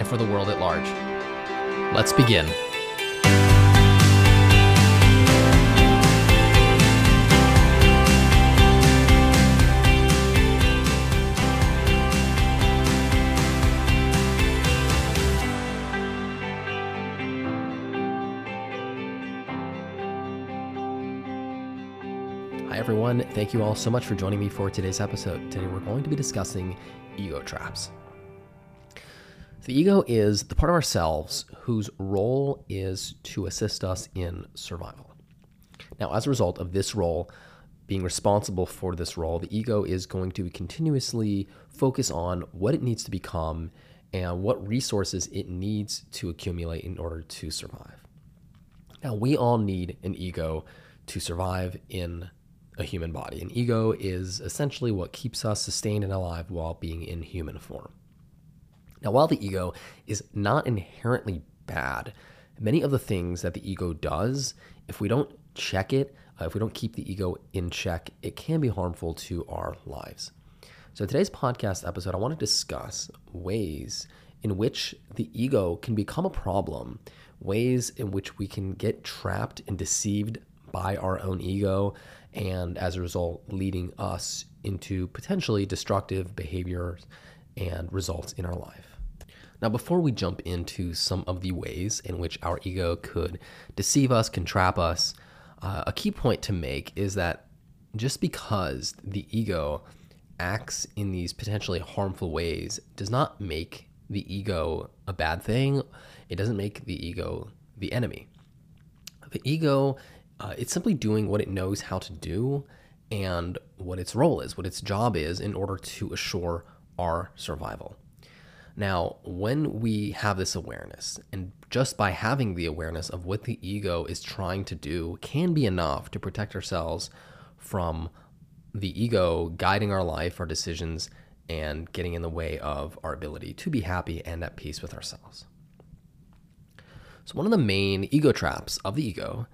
and for the world at large. Let's begin. Hi, everyone. Thank you all so much for joining me for today's episode. Today, we're going to be discussing ego traps. The ego is the part of ourselves whose role is to assist us in survival. Now, as a result of this role, being responsible for this role, the ego is going to continuously focus on what it needs to become and what resources it needs to accumulate in order to survive. Now, we all need an ego to survive in a human body. An ego is essentially what keeps us sustained and alive while being in human form. Now, while the ego is not inherently bad, many of the things that the ego does, if we don't check it, uh, if we don't keep the ego in check, it can be harmful to our lives. So, today's podcast episode, I want to discuss ways in which the ego can become a problem, ways in which we can get trapped and deceived by our own ego, and as a result, leading us into potentially destructive behaviors and results in our life. Now, before we jump into some of the ways in which our ego could deceive us, can trap us, uh, a key point to make is that just because the ego acts in these potentially harmful ways does not make the ego a bad thing. It doesn't make the ego the enemy. The ego, uh, it's simply doing what it knows how to do and what its role is, what its job is in order to assure our survival. Now, when we have this awareness, and just by having the awareness of what the ego is trying to do, can be enough to protect ourselves from the ego guiding our life, our decisions, and getting in the way of our ability to be happy and at peace with ourselves. So, one of the main ego traps of the ego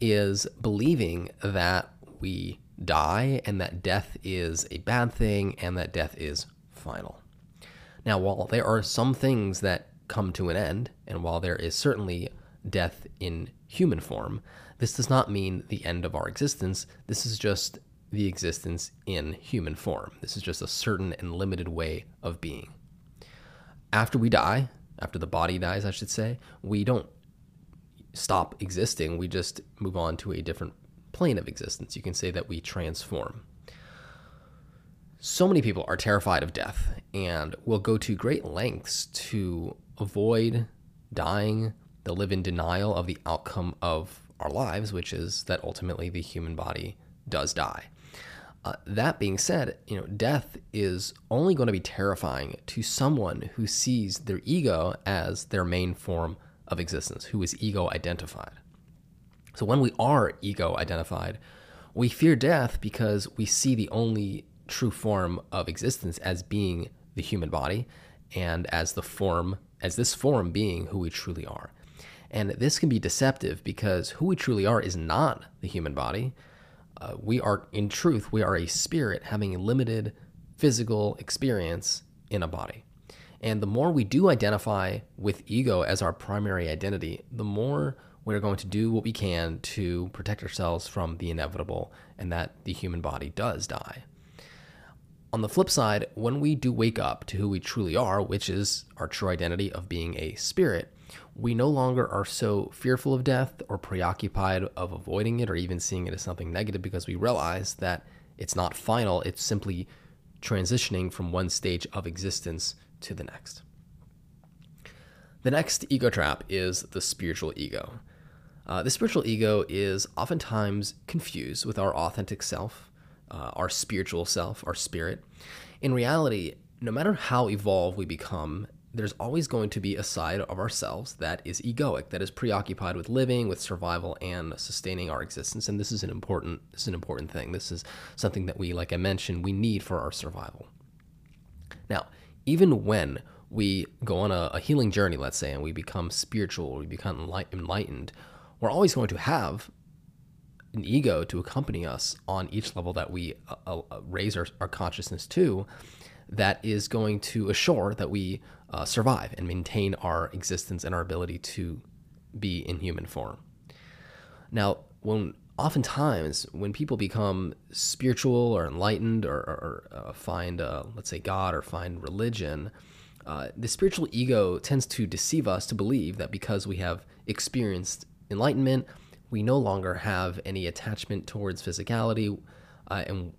is believing that we die and that death is a bad thing and that death is final. Now, while there are some things that come to an end, and while there is certainly death in human form, this does not mean the end of our existence. This is just the existence in human form. This is just a certain and limited way of being. After we die, after the body dies, I should say, we don't stop existing. We just move on to a different plane of existence. You can say that we transform. So many people are terrified of death and will go to great lengths to avoid dying. They'll live in denial of the outcome of our lives, which is that ultimately the human body does die. Uh, that being said, you know, death is only going to be terrifying to someone who sees their ego as their main form of existence, who is ego identified. So when we are ego identified, we fear death because we see the only true form of existence as being the human body and as the form as this form being who we truly are. And this can be deceptive because who we truly are is not the human body. Uh, we are, in truth, we are a spirit having a limited physical experience in a body. And the more we do identify with ego as our primary identity, the more we're going to do what we can to protect ourselves from the inevitable and that the human body does die. On the flip side, when we do wake up to who we truly are, which is our true identity of being a spirit, we no longer are so fearful of death or preoccupied of avoiding it or even seeing it as something negative because we realize that it's not final, it's simply transitioning from one stage of existence to the next. The next ego trap is the spiritual ego. Uh, the spiritual ego is oftentimes confused with our authentic self uh, our spiritual self, our spirit. In reality, no matter how evolved we become there's always going to be a side of ourselves that is egoic, that is preoccupied with living, with survival, and sustaining our existence. And this is an important this is an important thing. This is something that we, like I mentioned, we need for our survival. Now, even when we go on a, a healing journey, let's say, and we become spiritual, we become enlightened, we're always going to have an ego to accompany us on each level that we uh, uh, raise our, our consciousness to that is going to assure that we uh, survive and maintain our existence and our ability to be in human form. Now, when oftentimes when people become spiritual or enlightened or, or, or uh, find, uh, let's say, God or find religion, uh, the spiritual ego tends to deceive us to believe that because we have experienced enlightenment, we no longer have any attachment towards physicality, uh, and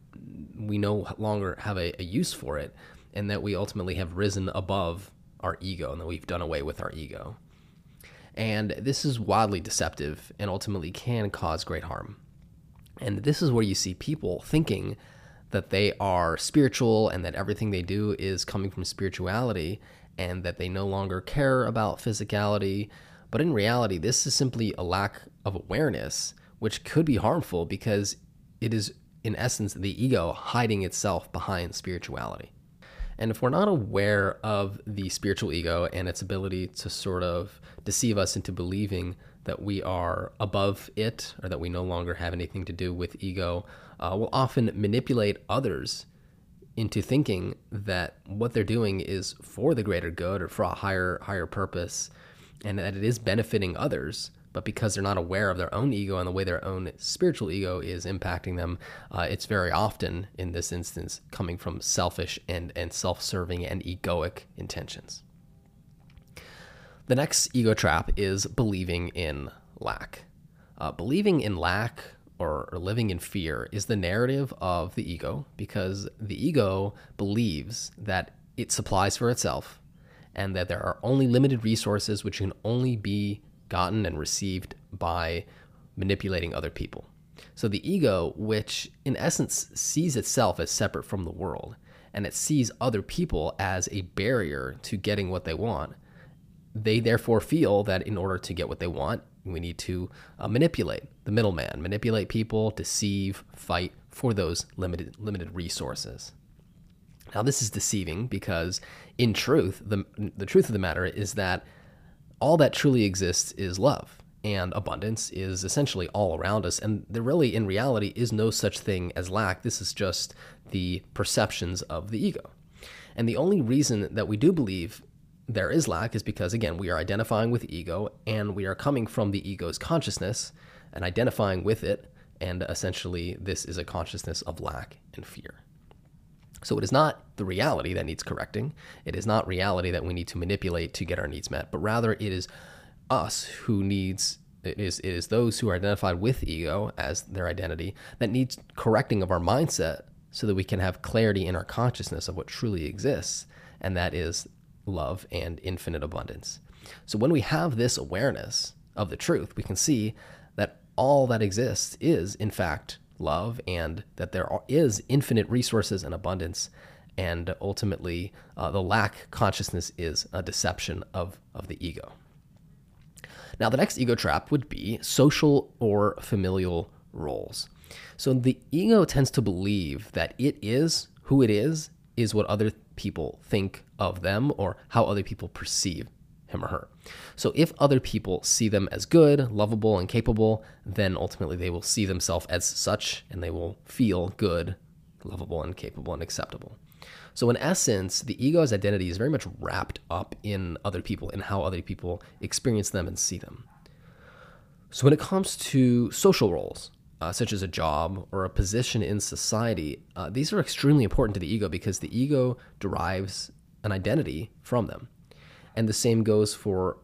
we no longer have a, a use for it, and that we ultimately have risen above our ego and that we've done away with our ego. And this is wildly deceptive and ultimately can cause great harm. And this is where you see people thinking that they are spiritual and that everything they do is coming from spirituality and that they no longer care about physicality. But in reality, this is simply a lack of awareness, which could be harmful because it is, in essence, the ego hiding itself behind spirituality. And if we're not aware of the spiritual ego and its ability to sort of deceive us into believing that we are above it or that we no longer have anything to do with ego, uh, will often manipulate others into thinking that what they're doing is for the greater good or for a higher higher purpose and that it is benefiting others but because they're not aware of their own ego and the way their own spiritual ego is impacting them, uh, it's very often, in this instance, coming from selfish and, and self serving and egoic intentions. The next ego trap is believing in lack. Uh, believing in lack or, or, living in fear is the narrative of the ego because the ego believes that it supplies for itself and that there are only limited resources which can only be gotten and received by manipulating other people. So the ego, which in essence sees itself as separate from the world, and it sees other people as a barrier to getting what they want, they therefore feel that in order to get what they want, we need to uh, manipulate the middleman, manipulate people, deceive, fight for those limited limited resources. Now this is deceiving because in truth, the the truth of the matter is that all that truly exists is love and abundance is essentially all around us. And there really, in reality, is no such thing as lack. This is just the perceptions of the ego. And the only reason that we do believe there is lack is because, again, we are identifying with ego and we are coming from the ego's consciousness and identifying with it. And essentially, this is a consciousness of lack and fear. So it is not the reality that needs correcting. It is not reality that we need to manipulate to get our needs met, but rather it is us who needs it is it is those who are identified with ego as their identity that needs correcting of our mindset so that we can have clarity in our consciousness of what truly exists and that is love and infinite abundance. So when we have this awareness of the truth, we can see that all that exists is in fact love and that there is infinite resources and abundance. And ultimately, uh, the lack consciousness is a deception of, of the ego. Now, the next ego trap would be social or familial roles. So the ego tends to believe that it is who it is, is what other people think of them or how other people perceive him or her. So if other people see them as good, lovable, and capable, then ultimately they will see themselves as such and they will feel good, lovable, and capable and acceptable. So, in essence, the ego's identity is very much wrapped up in other people and how other people experience them and see them. So, when it comes to social roles, uh, such as a job or a position in society, uh, these are extremely important to the ego because the ego derives an identity from them. And the same goes for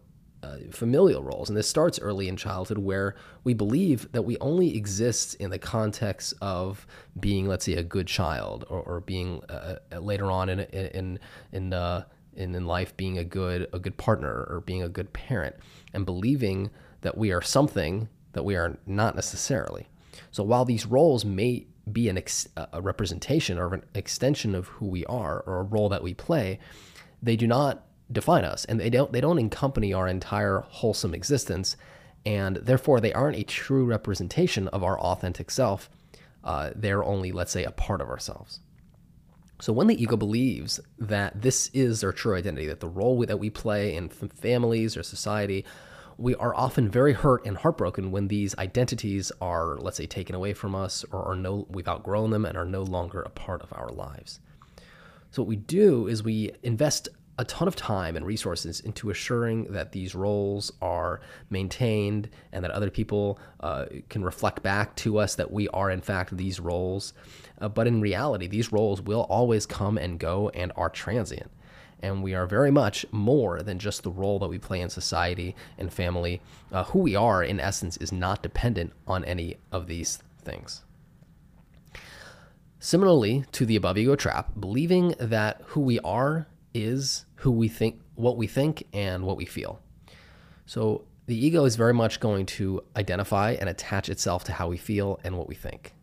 uh, familial roles. And this starts early in childhood where we believe that we only exist in the context of being, let's say, a good child or, or being uh, uh later on in, in, in, uh, in, in life being a good, a good partner or being a good parent and believing that we are something that we are not necessarily. So while these roles may be an ex- a representation or an extension of who we are or a role that we play, they do not define us and they don't they don't accompany our entire wholesome existence and therefore they aren't a true representation of our authentic self. Uh, they're only let's say a part of ourselves. So when the ego believes that this is their true identity that the role that we play in families or society we are often very hurt and heartbroken when these identities are let's say taken away from us or are no we've outgrown them and are no longer a part of our lives. So what we do is we invest a ton of time and resources into assuring that these roles are maintained and that other people uh, can reflect back to us that we are, in fact, these roles. Uh, but in reality, these roles will always come and go and are transient. And we are very much more than just the role that we play in society and family. Uh, who we are, in essence, is not dependent on any of these things. Similarly to the above ego trap, believing that who we are is who we think, what we think, and what we feel. So the ego is very much going to identify and attach itself to how we feel and what we think.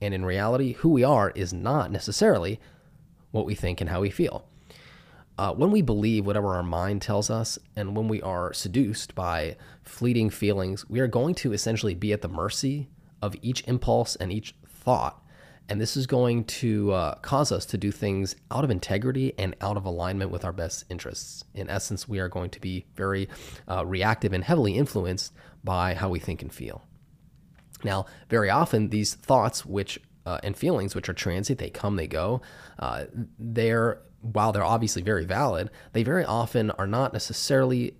And in reality, who we are is not necessarily what we think and how we feel. Uh, when we believe whatever our mind tells us, and when we are seduced by fleeting feelings, we are going to essentially be at the mercy of each impulse and each thought and this is going to uh, cause us to do things out of integrity and out of alignment with our best interests. In essence, we are going to be very uh, reactive and heavily influenced by how we think and feel. Now, very often, these thoughts, which uh, and feelings, which are transient, they come, they go. Uh, they're while they're obviously very valid, they very often are not necessarily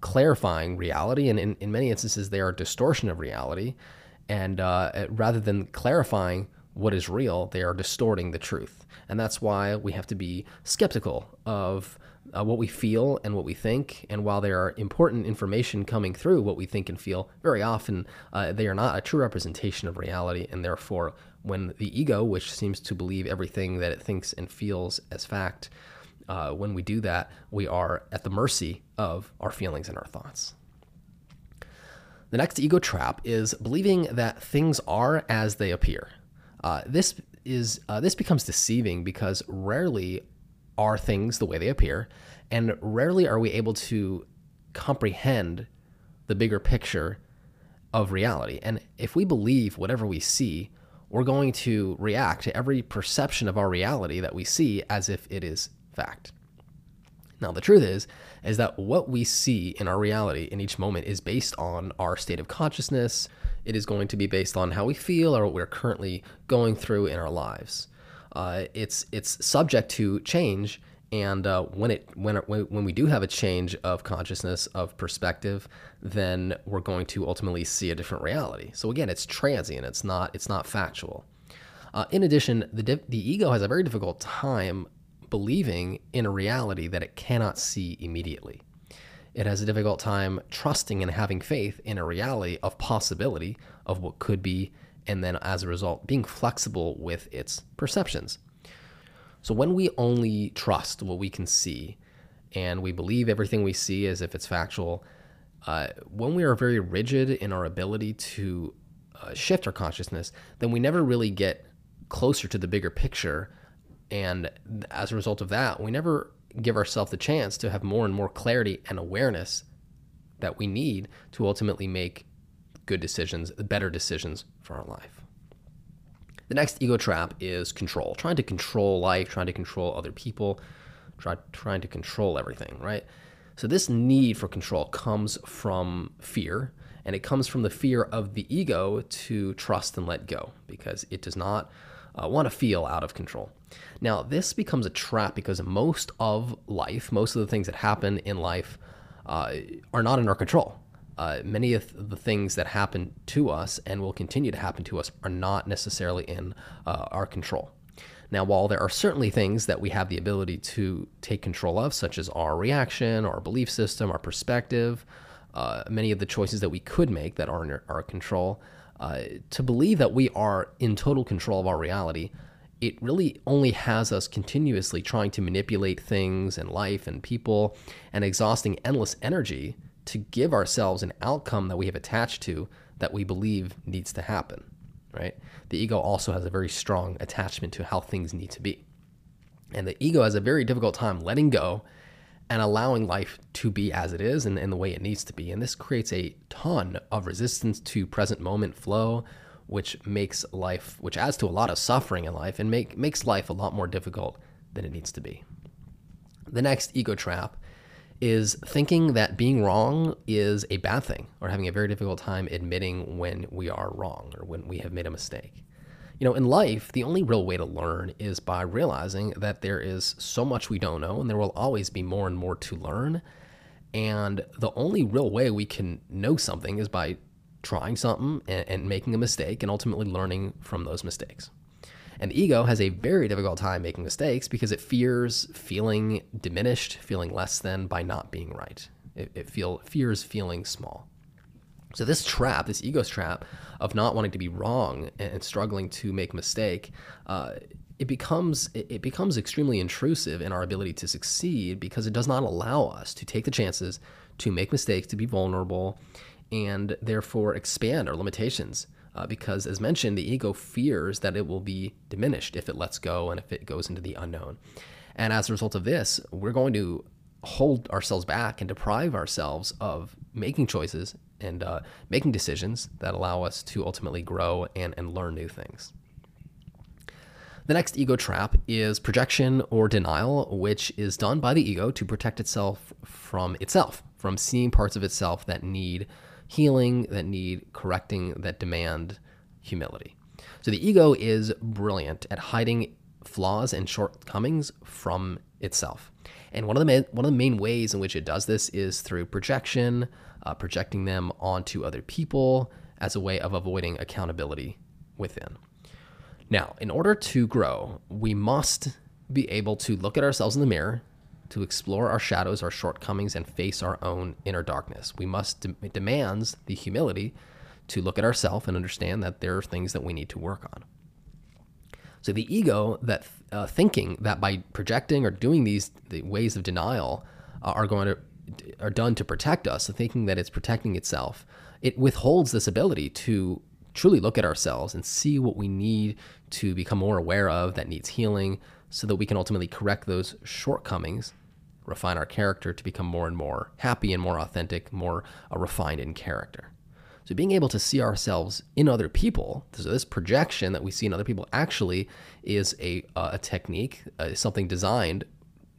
clarifying reality, and in, in many instances, they are a distortion of reality. And uh, rather than clarifying what is real, they are distorting the truth. And that's why we have to be skeptical of uh, what we feel and what we think. And while there are important information coming through what we think and feel, very often uh, they are not a true representation of reality. And therefore, when the ego, which seems to believe everything that it thinks and feels as fact, uh, when we do that, we are at the mercy of our feelings and our thoughts. The next ego trap is believing that things are as they appear. Uh, this is uh, this becomes deceiving because rarely are things the way they appear, and rarely are we able to comprehend the bigger picture of reality. And if we believe whatever we see, we're going to react to every perception of our reality that we see as if it is fact. Now, the truth is, is that what we see in our reality in each moment is based on our state of consciousness, it is going to be based on how we feel or what we're currently going through in our lives. Uh, it's it's subject to change, and uh, when it when when we do have a change of consciousness of perspective, then we're going to ultimately see a different reality. So again, it's transient. It's not it's not factual. Uh, in addition, the the ego has a very difficult time believing in a reality that it cannot see immediately it has a difficult time trusting and having faith in a reality of possibility of what could be, and then as a result, being flexible with its perceptions. So when we only trust what we can see and we believe everything we see as if it's factual, uh, when we are very rigid in our ability to uh, shift our consciousness, then we never really get closer to the bigger picture. And as a result of that, we never give ourselves the chance to have more and more clarity and awareness that we need to ultimately make good decisions, better decisions for our life. The next ego trap is control, trying to control life, trying to control other people, try, trying to control everything, right? So, this need for control comes from fear, and it comes from the fear of the ego to trust and let go because it does not uh, want to feel out of control. Now, this becomes a trap because most of life, most of the things that happen in life, uh, are not in our control. Uh, many of the things that happen to us and will continue to happen to us are not necessarily in uh, our control. Now, while there are certainly things that we have the ability to take control of, such as our reaction, our belief system, our perspective, uh, many of the choices that we could make that are in our control, uh, to believe that we are in total control of our reality, it really only has us continuously trying to manipulate things and life and people and exhausting endless energy to give ourselves an outcome that we have attached to that we believe needs to happen, right? The ego also has a very strong attachment to how things need to be. And the ego has a very difficult time letting go and allowing life to be as it is and, and the way it needs to be. And this creates a ton of resistance to present moment flow, which makes life, which adds to a lot of suffering in life and make, makes life a lot more difficult than it needs to be. The next ego trap is thinking that being wrong is a bad thing or having a very difficult time admitting when we are wrong or when we have made a mistake. You know, in life, the only real way to learn is by realizing that there is so much we don't know and there will always be more and more to learn. And the only real way we can know something is by trying something and, and making a mistake and ultimately learning from those mistakes. And the ego has a very difficult time making mistakes because it fears feeling diminished, feeling less than by not being right. It, it feel, fears feeling small. So this trap, this ego's trap of not wanting to be wrong and struggling to make mistake, uh, it becomes it becomes extremely intrusive in our ability to succeed because it does not allow us to take the chances to make mistakes, to be vulnerable, and therefore expand our limitations. Uh, because, as mentioned, the ego fears that it will be diminished if it lets go and if it goes into the unknown. And as a result of this, we're going to hold ourselves back and deprive ourselves of making choices and uh, making decisions that allow us to ultimately grow and, and learn new things. The next ego trap is projection or denial, which is done by the ego to protect itself from itself, from seeing parts of itself that need healing, that need correcting, that demand humility. So the ego is brilliant at hiding flaws and shortcomings from itself. And one of the one of the main ways in which it does this is through projection, uh, projecting them onto other people as a way of avoiding accountability within. Now, in order to grow, we must be able to look at ourselves in the mirror, to explore our shadows, our shortcomings, and face our own inner darkness. We must de- it demands the humility to look at ourselves and understand that there are things that we need to work on. So the ego that uh, thinking that by projecting or doing these the ways of denial uh, are going to are done to protect us, thinking that it's protecting itself, it withholds this ability to truly look at ourselves and see what we need to become more aware of that needs healing so that we can ultimately correct those shortcomings, refine our character to become more and more happy and more authentic, more uh, refined in character. So being able to see ourselves in other people, so this projection that we see in other people actually is a, uh, a technique, uh, something designed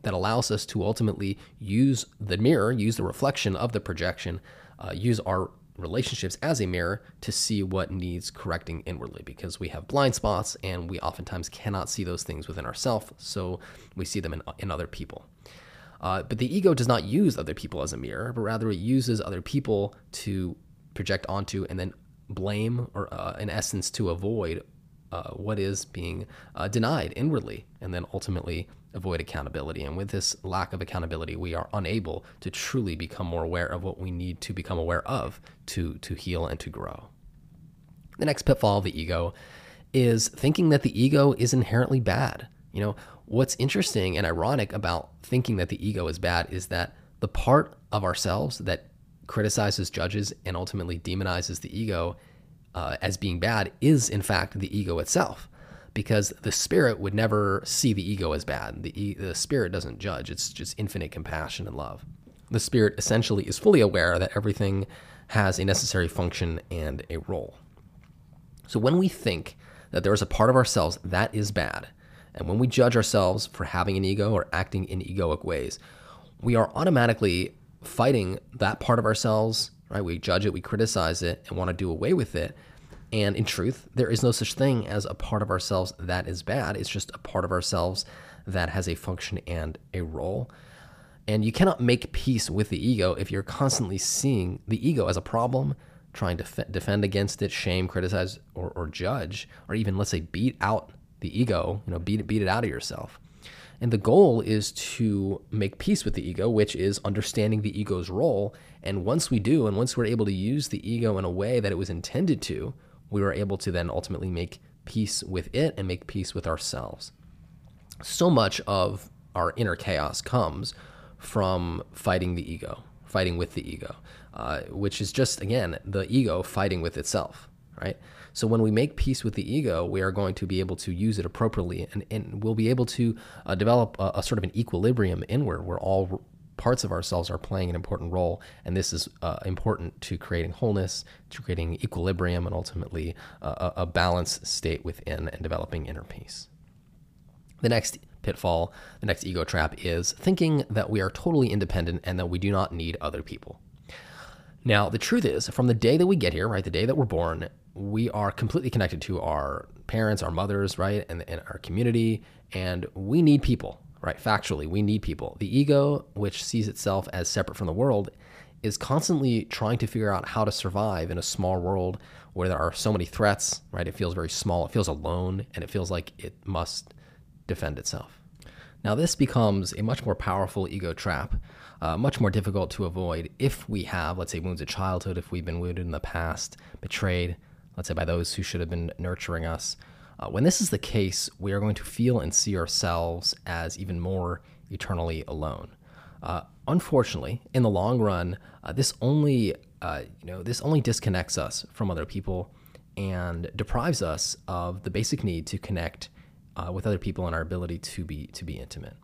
that allows us to ultimately use the mirror, use the reflection of the projection, uh, use our relationships as a mirror to see what needs correcting inwardly because we have blind spots and we oftentimes cannot see those things within ourselves, so we see them in, in other people. Uh, but the ego does not use other people as a mirror, but rather it uses other people to project onto and then blame or uh, in essence to avoid uh, what is being uh, denied inwardly and then ultimately avoid accountability. And with this lack of accountability we are unable to truly become more aware of what we need to become aware of to to heal and to grow. The next pitfall of the ego is thinking that the ego is inherently bad. You know what's interesting and ironic about thinking that the ego is bad is that the part of ourselves that criticizes judges and ultimately demonizes the ego uh, as being bad is in fact the ego itself because the spirit would never see the ego as bad the, the spirit doesn't judge it's just infinite compassion and love the spirit essentially is fully aware that everything has a necessary function and a role so when we think that there is a part of ourselves that is bad and when we judge ourselves for having an ego or acting in egoic ways we are automatically fighting that part of ourselves, right? We judge it, we criticize it, and want to do away with it. And in truth, there is no such thing as a part of ourselves that is bad. It's just a part of ourselves that has a function and a role. And you cannot make peace with the ego if you're constantly seeing the ego as a problem, trying to f- defend against it, shame, criticize, or, or judge, or even, let's say, beat out the ego, you know, beat beat it out of yourself. And the goal is to make peace with the ego, which is understanding the ego's role. And once we do, and once we're able to use the ego in a way that it was intended to, we were able to then ultimately make peace with it and make peace with ourselves. So much of our inner chaos comes from fighting the ego, fighting with the ego, uh, which is just, again, the ego fighting with itself, right? So when we make peace with the ego, we are going to be able to use it appropriately, and, and we'll be able to uh, develop a, a, sort of an equilibrium inward. We're all parts of ourselves are playing an important role, and this is uh, important to creating wholeness, to creating equilibrium, and ultimately uh, a balanced state within and developing inner peace. The next pitfall, the next ego trap is thinking that we are totally independent and that we do not need other people. Now, the truth is, from the day that we get here, right, the day that we're born, we are completely connected to our parents, our mothers, right, and, and our community, and we need people, right? Factually, we need people. The ego, which sees itself as separate from the world, is constantly trying to figure out how to survive in a small world where there are so many threats, right? It feels very small, it feels alone, and it feels like it must defend itself. Now, this becomes a much more powerful ego trap, uh, much more difficult to avoid if we have, let's say, wounds of childhood, if we've been wounded in the past, betrayed, let's say, by those who should have been nurturing us. Uh, when this is the case, we are going to feel and see ourselves as even more eternally alone. Uh, unfortunately, in the long run, uh, this only uh, you know this only disconnects us from other people and deprives us of the basic need to connect uh, with other people and our ability to be to be intimate.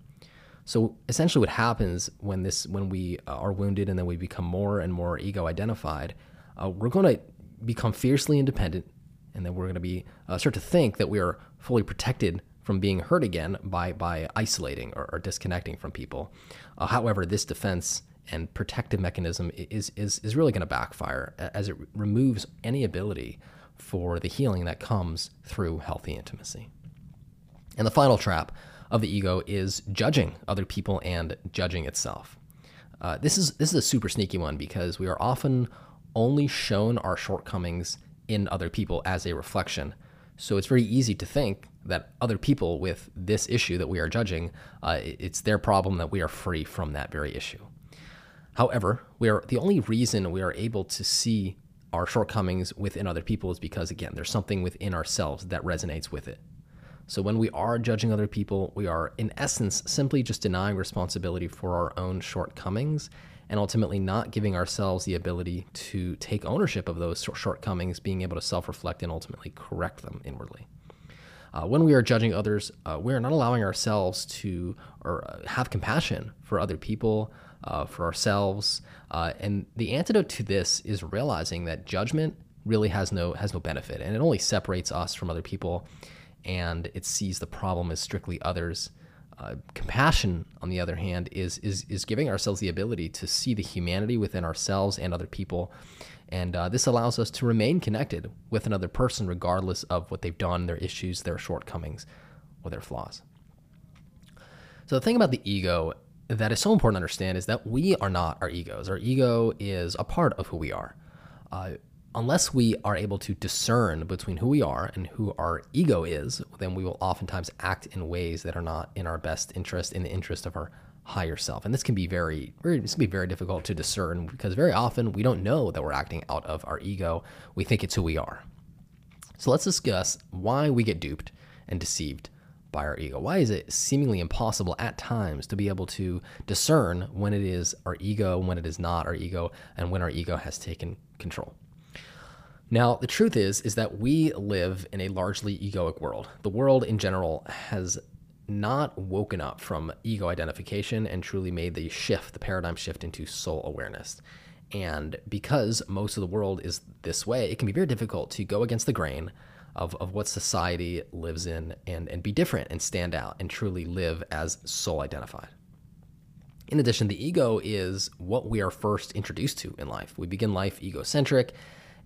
So essentially, what happens when this when we uh, are wounded and then we become more and more ego identified, we're going to become fiercely independent, and then we're going to be uh, start to think that we are fully protected from being hurt again by by isolating or, or disconnecting from people. Uh, however, this defense and protective mechanism is is is really going to backfire as it removes any ability for the healing that comes through healthy intimacy. And the final trap of the ego is judging other people and judging itself. Uh, this is this is a super sneaky one because we are often only shown our shortcomings in other people as a reflection. So it's very easy to think that other people with this issue that we are judging, uh, it's their problem that we are free from that very issue. However, we are the only reason we are able to see our shortcomings within other people is because again, there's something within ourselves that resonates with it. So when we are judging other people, we are, in essence, simply just denying responsibility for our own shortcomings and ultimately not giving ourselves the ability to take ownership of those shortcomings, being able to self reflect and ultimately correct them inwardly. Uh, when we are judging others, uh, we are not allowing ourselves to or uh, have compassion for other people, uh, for ourselves. Uh, and the antidote to this is realizing that judgment really has no has no benefit, and it only separates us from other people and it sees the problem as strictly others. Uh, compassion, on the other hand, is, is is giving ourselves the ability to see the humanity within ourselves and other people, and uh, this allows us to remain connected with another person regardless of what they've done, their issues, their shortcomings, or their flaws. So the thing about the ego that is so important to understand is that we are not our egos. Our ego is a part of who we are. Uh, unless we are able to discern between who we are and who our ego is, then we will oftentimes act in ways that are not in our best interest, in the interest of our higher self. And this can be very, very this can be very difficult to discern because very often we don't know that we're acting out of our ego. We think it's who we are. So let's discuss why we get duped and deceived by our ego. Why is it seemingly impossible at times to be able to discern when it is our ego, when it is not our ego, and when our ego has taken control? Now, the truth is is that we live in a largely egoic world. The world in general has not woken up from ego identification and truly made the shift, the paradigm shift into soul awareness. And because most of the world is this way, it can be very difficult to go against the grain of, of what society lives in and, and be different and stand out and truly live as soul identified. In addition, the ego is what we are first introduced to in life. We begin life egocentric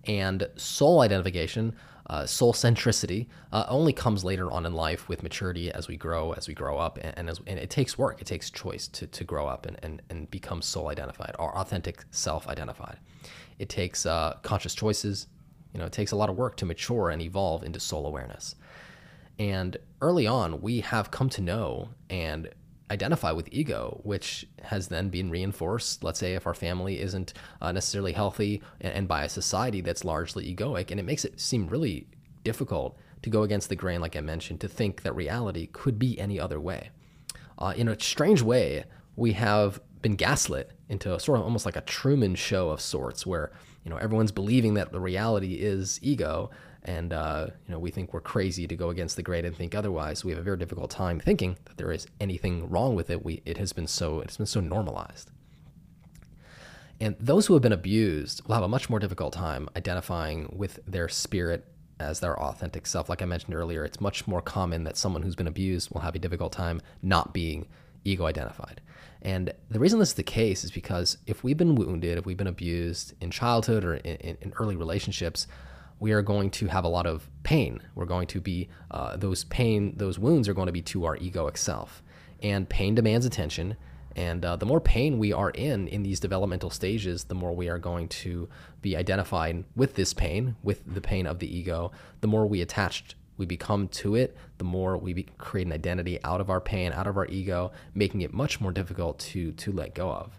and soul identification, uh, soul centricity, uh, only comes later on in life with maturity as we grow, as we grow up, and, and, as, and it takes work, it takes choice to, to grow up and, and, and become soul identified or authentic self identified. It takes uh, conscious choices. You know, it takes a lot of work to mature and evolve into soul awareness. And early on, we have come to know and identify with ego, which has then been reinforced. Let's say if our family isn't uh, necessarily healthy and, and, by a society that's largely egoic, and it makes it seem really difficult to go against the grain, like I mentioned, to think that reality could be any other way. Uh, in a strange way, we have been gaslit into a sort of almost like a Truman show of sorts, where you know everyone's believing that the reality is ego, and uh, you know we think we're crazy to go against the grain and think otherwise. We have a very difficult time thinking that there is anything wrong with it. We it has been so it's been so normalized. And those who have been abused will have a much more difficult time identifying with their spirit as their authentic self. Like I mentioned earlier, it's much more common that someone who's been abused will have a difficult time not being ego identified. And the reason this is the case is because if we've been wounded, if we've been abused in childhood or in, in, in early relationships, we are going to have a lot of pain. We're going to be, uh, those pain, those wounds are going to be to our egoic self. And pain demands attention. And uh, the more pain we are in in these developmental stages, the more we are going to be identified with this pain, with the pain of the ego. The more we attached we become to it, the more we be, create an identity out of our pain, out of our ego, making it much more difficult to to let go of.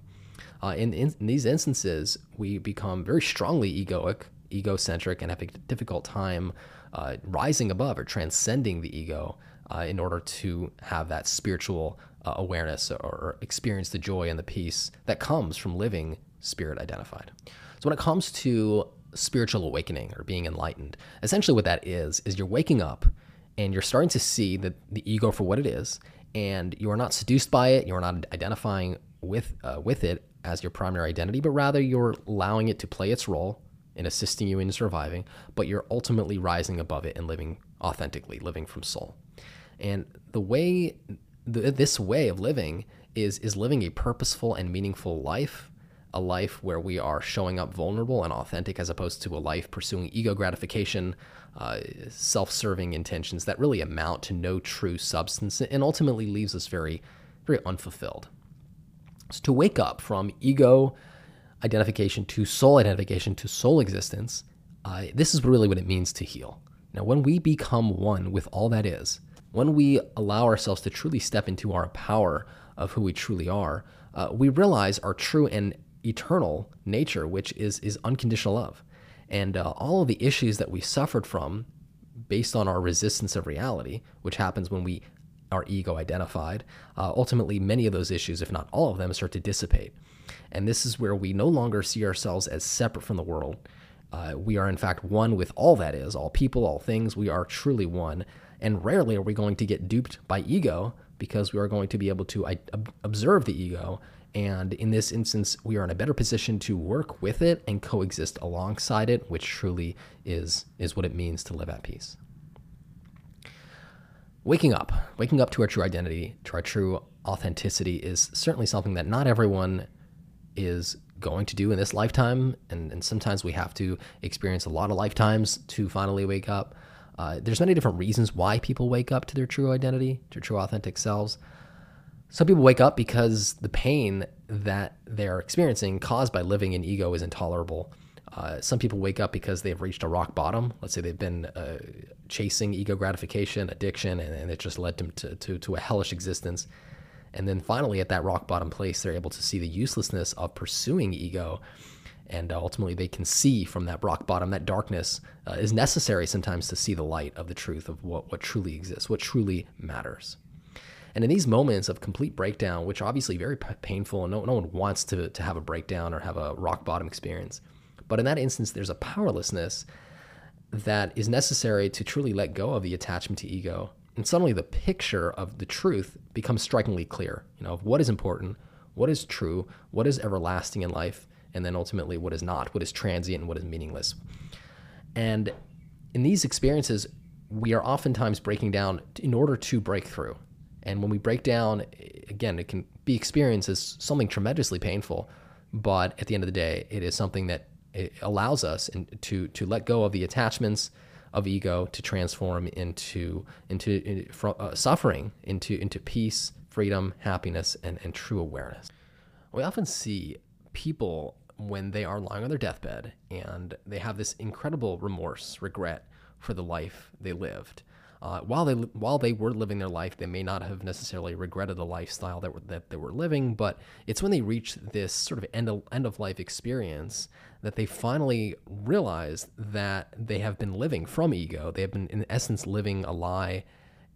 Uh, in, in, in these instances, we become very strongly egoic, egocentric, and have a difficult time uh, rising above or transcending the ego uh, in order to have that spiritual uh, awareness or, or experience the joy and the peace that comes from living spirit identified. So when it comes to spiritual awakening or being enlightened. Essentially, what that is, is you're waking up and you're starting to see the, the ego for what it is, and you are not seduced by it, you're not identifying with, uh, with it as your primary identity, but rather you're allowing it to play its role in assisting you in surviving, but you're ultimately rising above it and living authentically, living from soul. And the way, the, this way of living is, is living a purposeful and meaningful life a life where we are showing up vulnerable and authentic as opposed to a life pursuing ego gratification, uh, self serving intentions that really amount to no true substance and ultimately leaves us very, very unfulfilled. So to wake up from ego identification to soul identification to soul existence, uh, this is really what it means to heal. Now, when we become one with all that is, when we allow ourselves to truly step into our power of who we truly are, uh, we realize our true and eternal nature, which is is unconditional love, and uh, all of the issues that we suffered from, based on our resistance of reality, which happens when we are ego identified. Uh, ultimately, many of those issues, if not all of them, start to dissipate, and this is where we no longer see ourselves as separate from the world. Uh, we are in fact one with all that is, all people, all things. We are truly one, and rarely are we going to get duped by ego because we are going to be able to observe the ego and in this instance, we are in a better position to work with it and coexist alongside it, which truly is, is what it means to live at peace. Waking up, waking up to our true identity, to our true authenticity, is certainly something that not everyone is going to do in this lifetime. And, and sometimes we have to experience a lot of lifetimes to finally wake up. Uh, there's many different reasons why people wake up to their true identity, to true authentic selves. Some people wake up because the pain that they're experiencing caused by living in ego is intolerable. Uh, some people wake up because they've reached a rock bottom. Let's say they've been uh, chasing ego gratification, addiction, and, and, it just led them to, to, to a hellish existence. And then finally, at that rock bottom place, they're able to see the uselessness of pursuing ego. And ultimately, they can see from that rock bottom, that darkness uh, is necessary sometimes to see the light of the truth of what, what truly exists, what truly matters. And in these moments of complete breakdown, which are obviously very p- painful, and no, no one wants to, to have a breakdown or have a rock bottom experience, but in that instance, there's a powerlessness that is necessary to truly let go of the attachment to ego. And suddenly the picture of the truth becomes strikingly clear, you know, of what is important, what is true, what is everlasting in life, and then ultimately what is not, what is transient and what is meaningless. And in these experiences, we are oftentimes breaking down in order to break through. And when we break down, again, it can be experienced as something tremendously painful, but at the end of the day, it is something that allows us to to let go of the attachments of ego to transform into into, uh, suffering into into peace, freedom, happiness, and, and true awareness. We often see people when they are lying on their deathbed and they have this incredible remorse, regret for the life they lived uh, while they while they were living their life, they may not have necessarily regretted the lifestyle that were, that they were living. But it's when they reach this sort of end of, end of life experience that they finally realize that they have been living from ego. They have been, in essence, living a lie,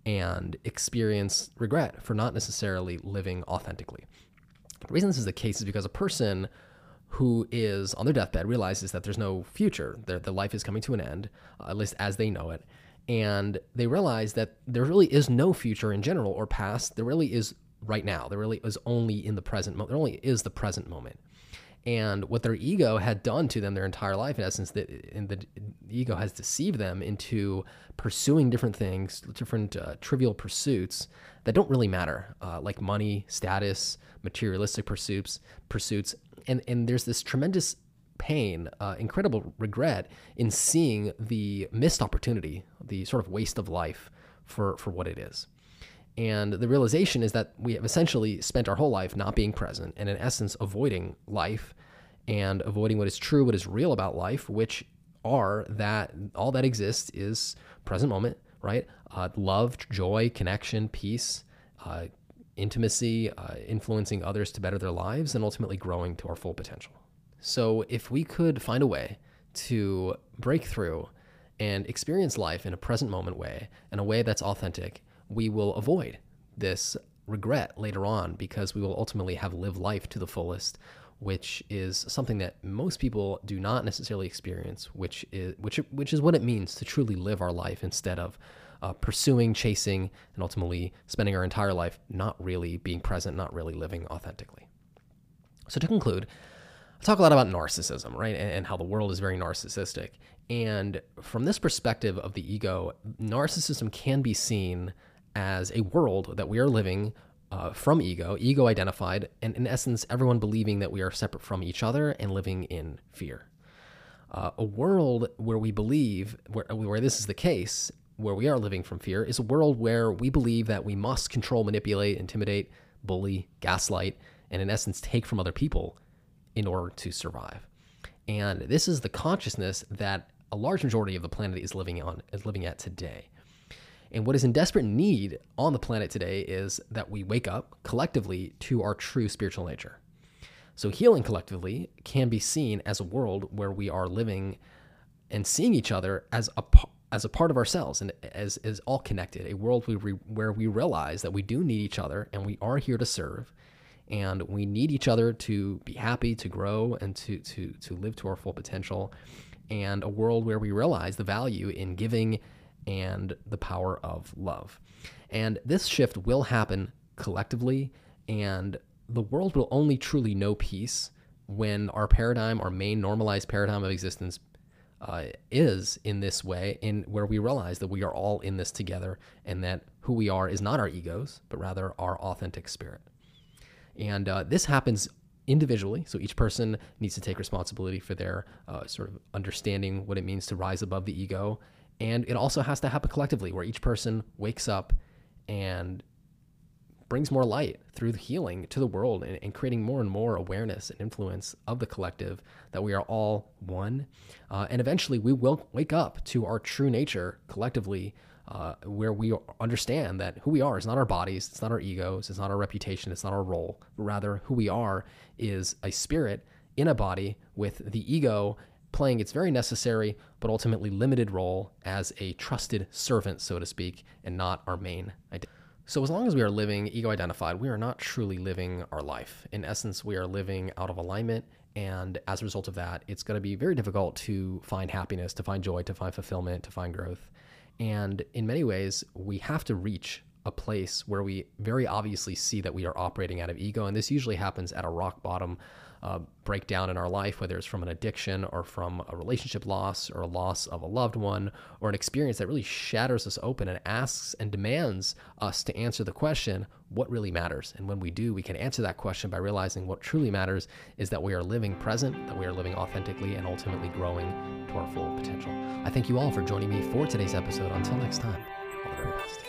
and experience regret for not necessarily living authentically. The reason this is the case is because a person who is on their deathbed realizes that there's no future. Their, their life is coming to an end, uh, at least as they know it and they realize that there really is no future in general or past. There really is right now. There really is only in the present moment. There only is the present moment. and what their ego had done to them their entire life in essence that the ego has deceived them into pursuing different things different uh, trivial pursuits that don't really matter uh, like money status materialistic pursuits pursuits and and there's this tremendous pain uh, incredible regret in seeing the missed opportunity the sort of waste of life for for what it is and the realization is that we have essentially spent our whole life not being present and, in essence, avoiding life and avoiding what is true, what is real about life, which are that all that exists is present moment, right? Uh, love, joy, connection, peace, uh, intimacy, uh, influencing others to better their lives, and ultimately growing to our full potential. So, if we could find a way to break through and experience life in a present moment way, in a way that's authentic, we will avoid this regret later on because we will ultimately have lived life to the fullest which is something that most people do not necessarily experience which is which which is what it means to truly live our life instead of uh, pursuing chasing and ultimately spending our entire life not really being present not really living authentically. So to conclude I talk a lot about narcissism, right? And, how the world is very narcissistic. And from this perspective of the ego, narcissism can be seen as a world that we are living uh, from ego, ego identified, and in essence, everyone believing that we are separate from each other and living in fear. Uh, a world where we believe, where, where this is the case, where we are living from fear, is a world where we believe that we must control, manipulate, intimidate, bully, gaslight, and in essence, take from other people in order to survive. And this is the consciousness that a large majority of the planet is living on, is living at today. And what is in desperate need on the planet today is that we wake up collectively to our true spiritual nature. So, healing collectively can be seen as a world where we are living and seeing each other as a as a part of ourselves and as is all connected. A world we, where we realize that we do need each other and we are here to serve, and we need each other to be happy, to grow, and to to to live to our full potential. And a world where we realize the value in giving and the power of love. And this shift will happen collectively, and the world will only truly know peace when our paradigm, our main normalized paradigm of existence, uh, is in this way, in where we realize that we are all in this together, and that who we are is not our egos, but rather our authentic spirit. And uh, this happens individually. So each person needs to take responsibility for their uh, sort of understanding what it means to rise above the ego and it also has to happen collectively, where each person wakes up and brings more light through the healing to the world and, and, creating more and more awareness and influence of the collective that we are all one. Uh, and eventually we will wake up to our true nature collectively, uh, where we understand that who we are is not our bodies, it's not our egos, it's not our reputation, it's not our role, rather who we are is a spirit in a body with the ego playing its very necessary but ultimately limited role as a trusted servant, so to speak, and not our main identity. So, as long as we are living ego identified, we are not truly living our life. In essence, we are living out of alignment. And as a result of that, it's going to be very difficult to find happiness, to find joy, to find fulfillment, to find growth. And in many ways, we have to reach a place where we very obviously see that we are operating out of ego. And this usually happens at a rock bottom uh, breakdown in our life, whether it's from an addiction or from a relationship loss or a loss of a loved one or an experience that really shatters us open and asks and demands us to answer the question, what really matters? And when we do, we can answer that question by realizing what truly matters is that we are living present, that we are living authentically, and ultimately growing to our full potential. I thank you all for joining me for today's episode. Until next time, all the very best.